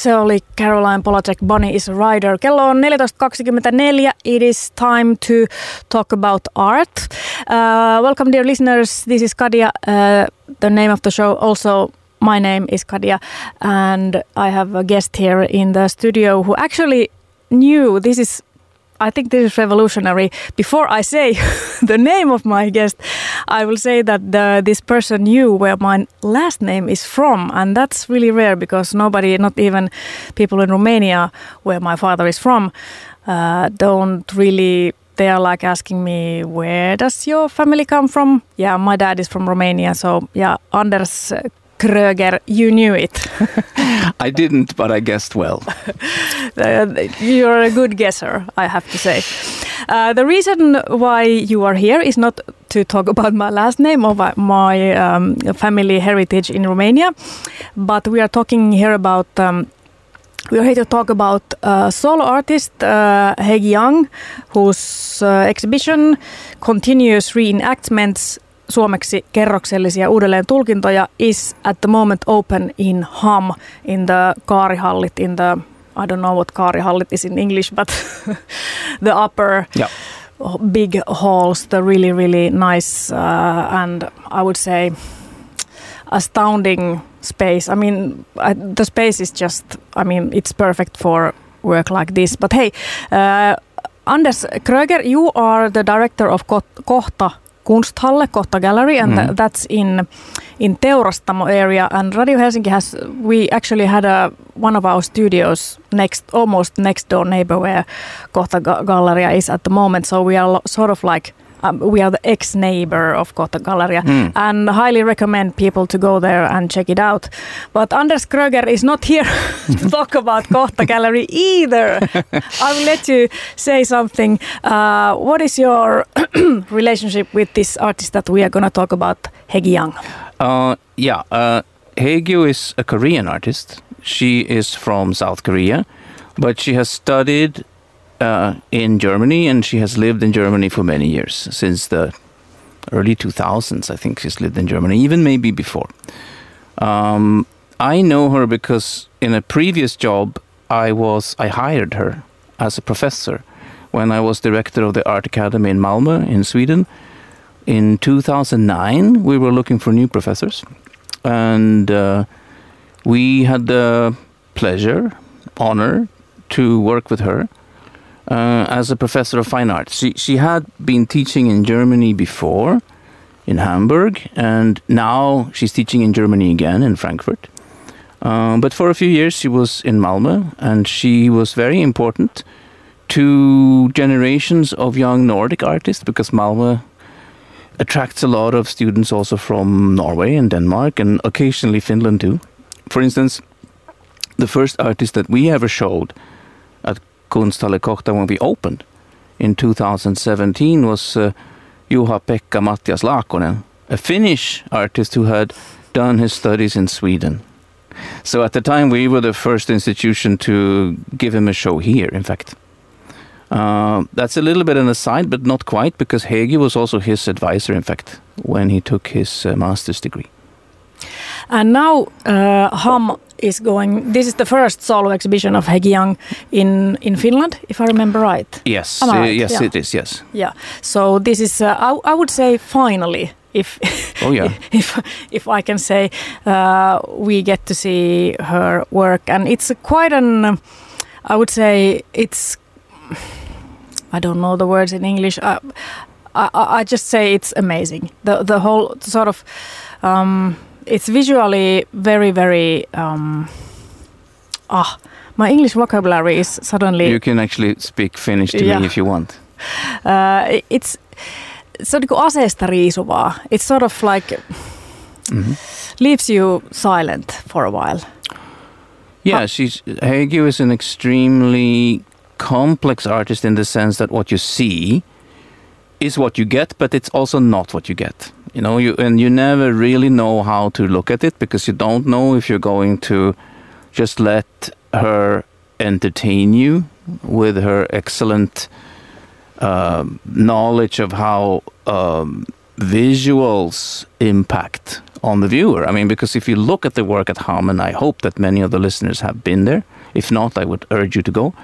Se oli Caroline Polacek, Bunny is a Rider. Kello on 14.24. It is time to talk about art. Uh, welcome dear listeners. This is Kadia. Uh, the name of the show also my name is Kadia and I have a guest here in the studio who actually knew this is I think this is revolutionary. Before I say the name of my guest, I will say that the, this person knew where my last name is from, and that's really rare because nobody, not even people in Romania, where my father is from, uh, don't really. They are like asking me, "Where does your family come from?" Yeah, my dad is from Romania, so yeah, Anders Kreuger, you knew it. I didn't, but I guessed well. Uh, you're a good guesser, I have to say. Uh, the reason why you are here is not to talk about my last name or my um, family heritage in Romania, but we are talking here about. Um, we are here to talk about uh, solo artist uh, Haegue Yang, whose uh, exhibition continuous reenactments suomeksi kerroksellisia uudelleen tulkintoja is at the moment open in Ham in the Kaarihallit in the I don't know what Kaarihallit is in English but the upper yeah. big halls the really really nice uh, and I would say astounding space I mean I, the space is just I mean it's perfect for work like this but hey uh, Anders Kröger, you are the director of Kohta Kunsthalle, Kohta Gallery, and mm. that's in in Teurastamo area. And Radio Helsinki has we actually had a one of our studios next, almost next door neighbor where Kohta Galleria is at the moment. So we are sort of like um, we are the ex-neighbor of Kohta Galleria mm. and highly recommend people to go there and check it out. But Anders Kreuger is not here to talk about Kohta Gallery either. I will let you say something. Uh, what is your relationship with this artist that we are going to talk about, Haegue Yang? Uh, yeah, uh, is a Korean artist. She is from South Korea, but she has studied uh, in Germany, and she has lived in Germany for many years since the early 2000s. I think she's lived in Germany, even maybe before. Um, I know her because in a previous job, I was I hired her as a professor when I was director of the Art Academy in Malmö in Sweden. In 2009, we were looking for new professors, and uh, we had the pleasure, honor to work with her uh, as a professor of fine arts. She, she had been teaching in Germany before, in Hamburg, and now she's teaching in Germany again, in Frankfurt. Uh, but for a few years she was in Malmö, and she was very important to generations of young Nordic artists because Malmö attracts a lot of students also from Norway and Denmark and occasionally Finland too. For instance, the first artist that we ever showed Kunsthalle when we opened in 2017 was uh, Juha-Pekka Matias Laakkonen, a Finnish artist who had done his studies in Sweden. So at the time, we were the first institution to give him a show here, in fact. Uh, that's a little bit an aside, but not quite, because Haegue was also his advisor, in fact, when he took his uh, master's degree. And now uh, Ham is going. This is the first solo exhibition of Haegue Yang in in Finland, if I remember right. Yes, uh, right? yes, yeah. it is. Yes. Yeah. So this is, uh, I, I would say, finally, if oh yeah if if I can say uh, we get to see her work and it's quite an I would say it's I don't know the words in English uh, I, I just say it's amazing the the whole sort of um, it's visually very very um, ah my English vocabulary is suddenly you can actually speak Finnish to yeah. me if you want. Uh, it's se on niin aseesta riisuvaa. It's sort of like mm-hmm. leaves you silent for a while. Yeah she's Haegue is an extremely complex artist in the sense that what you see is what you get but it's also not what you get you know you and you never really know how to look at it because you don't know if you're going to just let her entertain you with her excellent um, knowledge of how um, visuals impact on the viewer. I mean, because if you look at the work at and I hope that many of the listeners have been there, if not, I would urge you to go,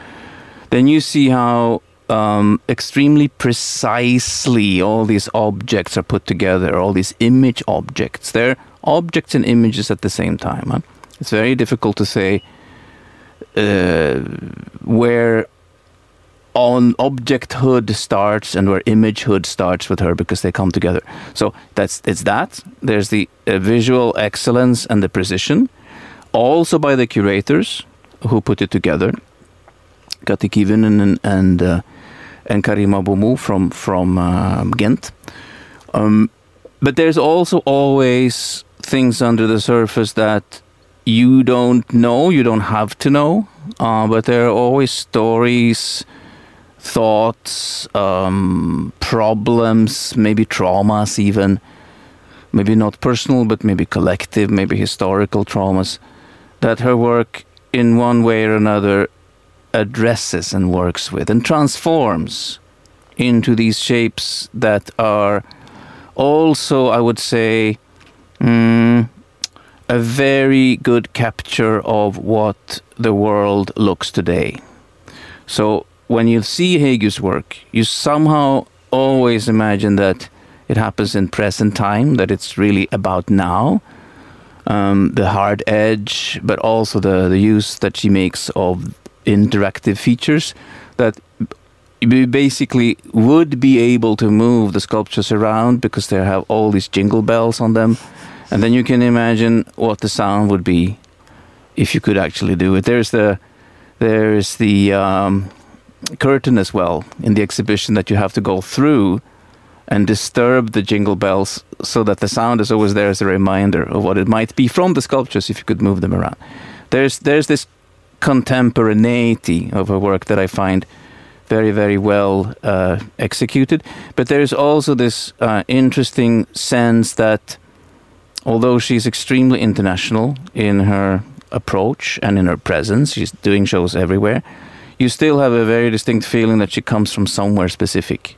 then you see how um, extremely precisely all these objects are put together, all these image objects. They're objects and images at the same time. Huh? It's very difficult to say uh, where on objecthood starts and where imagehood starts with her because they come together. So that's it's that. There's the uh, visual excellence and the precision, also by the curators who put it together. Kati Kivinen and and, uh, and Karima Boudou from from um, Ghent. Um, but there's also always things under the surface that you don't know, you don't have to know, uh, but there are always stories thoughts, um, problems, maybe traumas, even maybe not personal, but maybe collective, maybe historical traumas that her work, in one way or another, addresses and works with and transforms into these shapes that are also, I would say, mm, a very good capture of what the world looks today. So when you see Haegue's work, you somehow always imagine that it happens in present time, that it's really about now. Um, the hard edge, but also the, the use that she makes of interactive features that you basically would be able to move the sculptures around because they have all these jingle bells on them. And then you can imagine what the sound would be if you could actually do it. There's the there's the um, curtain as well in the exhibition that you have to go through and disturb the jingle bells so that the sound is always there as a reminder of what it might be from the sculptures if you could move them around. There's there's this contemporaneity of her work that I find very very well uh, executed, but there's also this uh, interesting sense that although she's extremely international in her approach and in her presence, she's doing shows everywhere you still have a very distinct feeling that she comes from somewhere specific.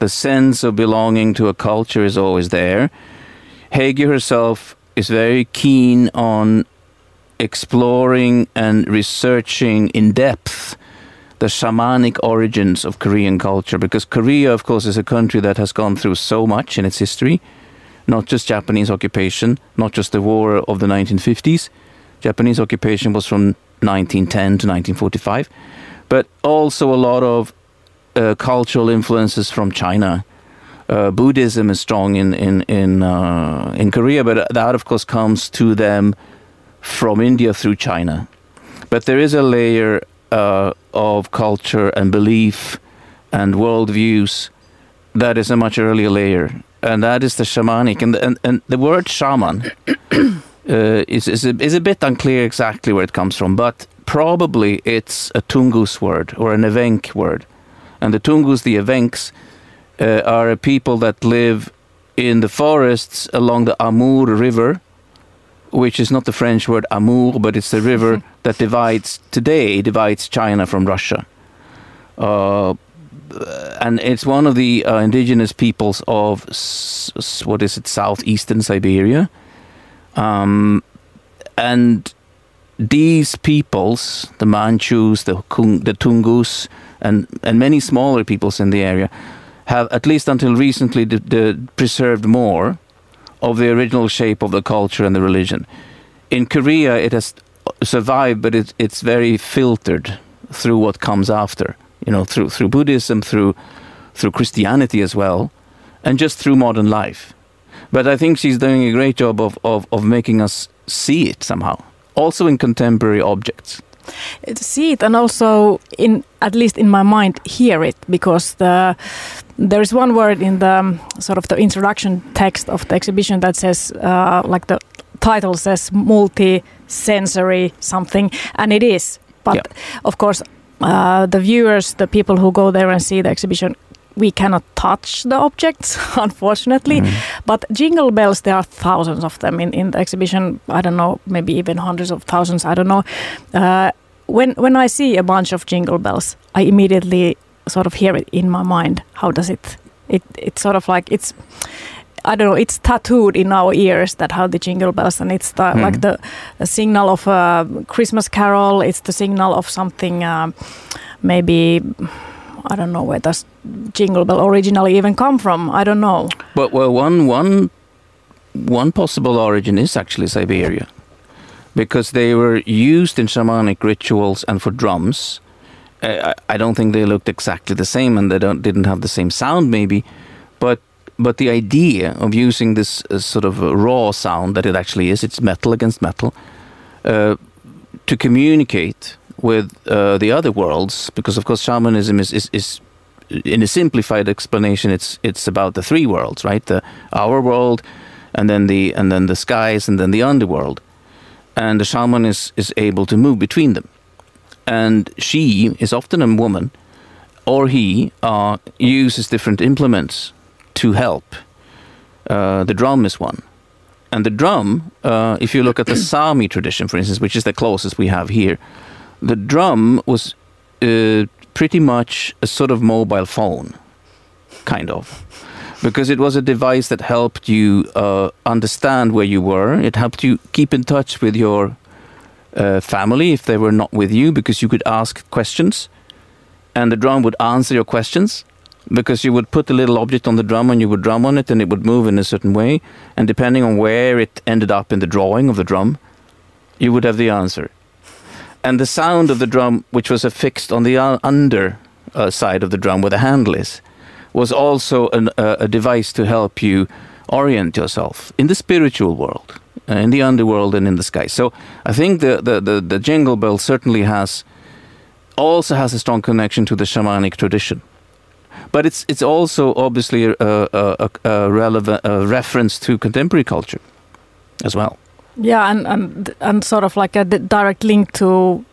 The sense of belonging to a culture is always there. Haegue herself is very keen on exploring and researching in depth the shamanic origins of Korean culture because Korea, of course, is a country that has gone through so much in its history. Not just Japanese occupation, not just the war of the 1950s. Japanese occupation was from 1910 to 1945, but also a lot of uh, cultural influences from China. Uh, Buddhism is strong in in in uh, in Korea, but that of course comes to them from India through China. But there is a layer uh, of culture and belief and worldviews that is a much earlier layer, and that is the shamanic. And and, and the word shaman uh, is is a, is a bit unclear exactly where it comes from, but probably it's a Tungus word or an Evenk word. And the Tungus, the Evenks, uh, are a people that live in the forests along the Amur River, which is not the French word amour, but it's the river that divides today divides China from Russia. Uh, and it's one of the uh, indigenous peoples of what is it, southeastern Siberia. Um, and these peoples, the Manchus, the, Kung, the Tungus, and, and many smaller peoples in the area, have at least until recently d- d- preserved more of the original shape of the culture and the religion. In Korea, it has survived, but it, it's very filtered through what comes after. You know, through through Buddhism, through through Christianity as well, and just through modern life. But I think she's doing a great job of, of, of making us see it somehow, also in contemporary objects. See it and also in at least in my mind hear it because the there is one word in the um, sort of the introduction text of the exhibition that says uh, like the title says multi-sensory something and it is but yeah. of course uh, the viewers the people who go there and see the exhibition we cannot touch the objects, unfortunately. Mm. But jingle bells, there are thousands of them in, in the exhibition. I don't know, maybe even hundreds of thousands. I don't know. Uh, when when I see a bunch of jingle bells, I immediately sort of hear it in my mind. How does it? It it's sort of like it's. I don't know. It's tattooed in our ears that how the jingle bells, and it's the, Hmm. like the, the signal of a Christmas carol. It's the signal of something. Um, maybe I don't know where does jingle bell originally even come from. I don't know. But well, one one one possible origin is actually Siberia, because they were used in shamanic rituals and for drums. I, don't think they looked exactly the same, and they don't didn't have the same sound, maybe, but but the idea of using this uh, sort of raw sound that it actually is, it's metal against metal, uh, to communicate with uh, the other worlds, because of course shamanism is, is, is in a simplified explanation, it's it's about the three worlds, right? The our world, and then the and then the skies, and then the underworld, and the shaman is is able to move between them, and she is often a woman, or he uh, uses different implements to help. Uh, the drum is one, and the drum, uh, if you look at the Sami tradition, for instance, which is the closest we have here, the drum was uh, pretty much a sort of mobile phone, kind of, because it was a device that helped you uh, understand where you were. It helped you keep in touch with your uh, family if they were not with you, because you could ask questions, and the drum would answer your questions. Because you would put a little object on the drum and you would drum on it, and it would move in a certain way. And depending on where it ended up in the drawing of the drum, you would have the answer and the sound of the drum, which was affixed on the under uh, side of the drum where the handle is, was also an, uh, a device to help you orient yourself in the spiritual world, Uh, in the underworld, and in the sky. So I think the, the, the, the jingle bell certainly has also has a strong connection to the shamanic tradition. But it's it's also obviously a, a, a, a relevant a reference to contemporary culture as well. Yeah, and and and sort of like a direct link to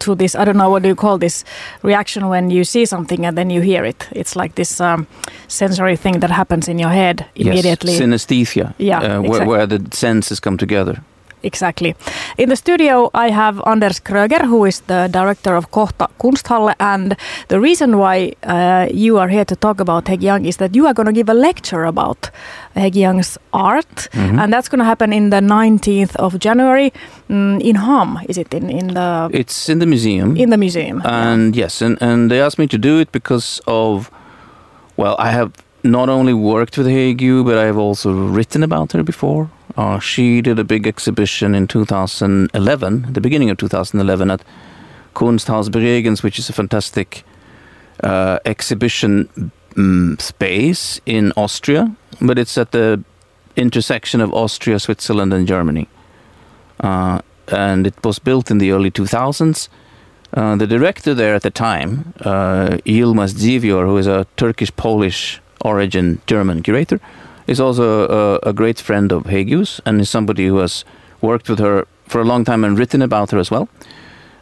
to this. I don't know what do you call this reaction when you see something and then you hear it. It's like this um, sensory thing that happens in your head immediately. Yes, synesthesia. Yeah, uh, where, where the senses come together. Exactly. In the studio, I have Anders Kreuger, who is the director of Kohta Kunsthalle. And the reason why uh, you are here to talk about Haegue Yang is that you are going to give a lecture about Haegue Yang's art. Mhm. And that's going to happen in the 19th of January mm, in Ham. Is it in, in the It's in the museum. in the museum? and yes, and, and they asked me to do it because of, well, I have not only worked with Haegue, but I have also written about her before. Uh, she did a big exhibition in 2011, the beginning of 2011, at Kunsthaus Bregenz, which is a fantastic uh, exhibition mm, space in Austria, but it's at the intersection of Austria, Switzerland, and Germany. Uh, and it was built in the early 2000s. Uh, the director there at the time, uh, Yilmaz Dziewior, who is a Turkish Polish origin German curator, is also a, a great friend of Haegue's and is somebody who has worked with her for a long time and written about her as well.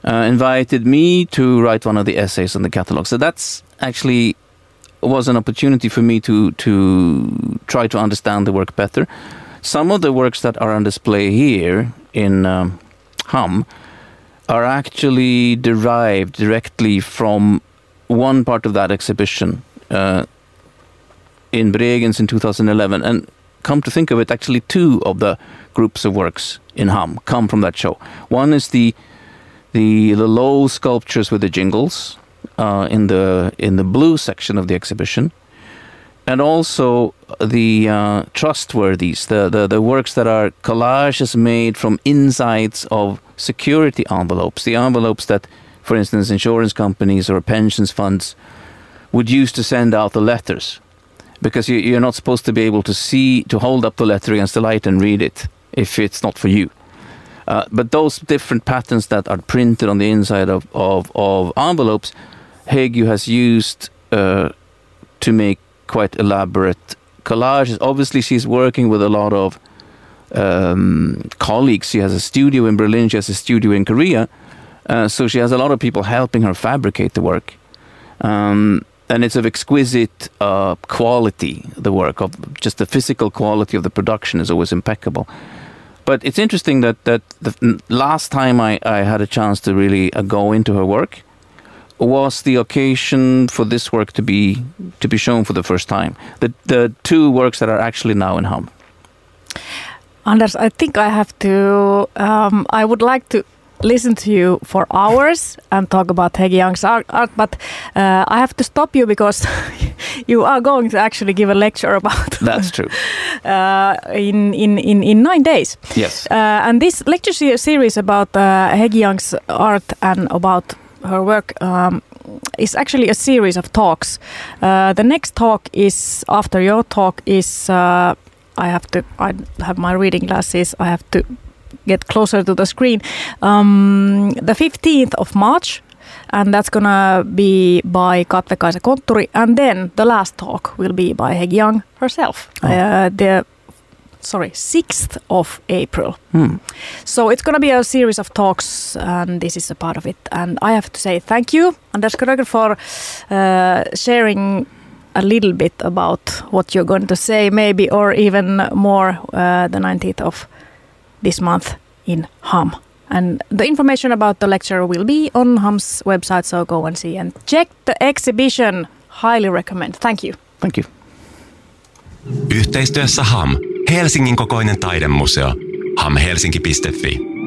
Uh, invited me to write one of the essays in the catalog. So that's actually was an opportunity for me to to try to understand the work better. Some of the works that are on display here in um, Hum are actually derived directly from one part of that exhibition uh, in Bregenz in 2011. And come to think of it, actually, two of the groups of works in Ham come from that show. One is the the, the low sculptures with the jingles uh, in the in the blue section of the exhibition, and also the uh, trustworthies, the, the the works that are collages made from insides of security envelopes, the envelopes that, for instance, insurance companies or pensions funds would use to send out the letters, because you, you're not supposed to be able to see to hold up the letter against the light and read it if it's not for you. Uh, but those different patterns that are printed on the inside of, of, of envelopes, Haegue has used uh, to make quite elaborate collages. Obviously, she's working with a lot of um, colleagues. She has a studio in Berlin, she has a studio in Korea. Uh, so she has a lot of people helping her fabricate the work. Um, and it's of exquisite uh, quality, the work of just the physical quality of the production is always impeccable. But it's interesting that that the last time I, I had a chance to really uh, go into her work, was the occasion for this work to be to be shown for the first time? The the two works that are actually now in Hum. Anders, I think I have to. Um, I would like to listen to you for hours and talk about Haegue Yang's art, art but uh, I have to stop you because you are going to actually give a lecture about. That's true. uh, in, in in in nine days. Yes. Uh, and this lecture series about uh, Haegue Yang's art and about her work um, is actually a series of talks. Uh, the next talk is after your talk is. Uh, I have to. I have my reading glasses. I have to get closer to the screen. Um, the 15th of March, and that's gonna be by Katve Kaisa Kontturi, and then the last talk will be by Haegue Yang herself. Oh. Uh, the sorry, 6th of April. Hmm. So it's gonna be a series of talks, and this is a part of it. And I have to say thank you, Anders Kreuger, for uh, sharing a little bit about what you're going to say, maybe, or even more, uh, the 19th of this month in Hum. And the information about the lecture will be on Hum's website, so go and see and check the exhibition. Highly recommend. Thank you. Thank you. Yhteistyössä HAM, Helsingin kokoinen taidemuseo, hamhelsinki.fi.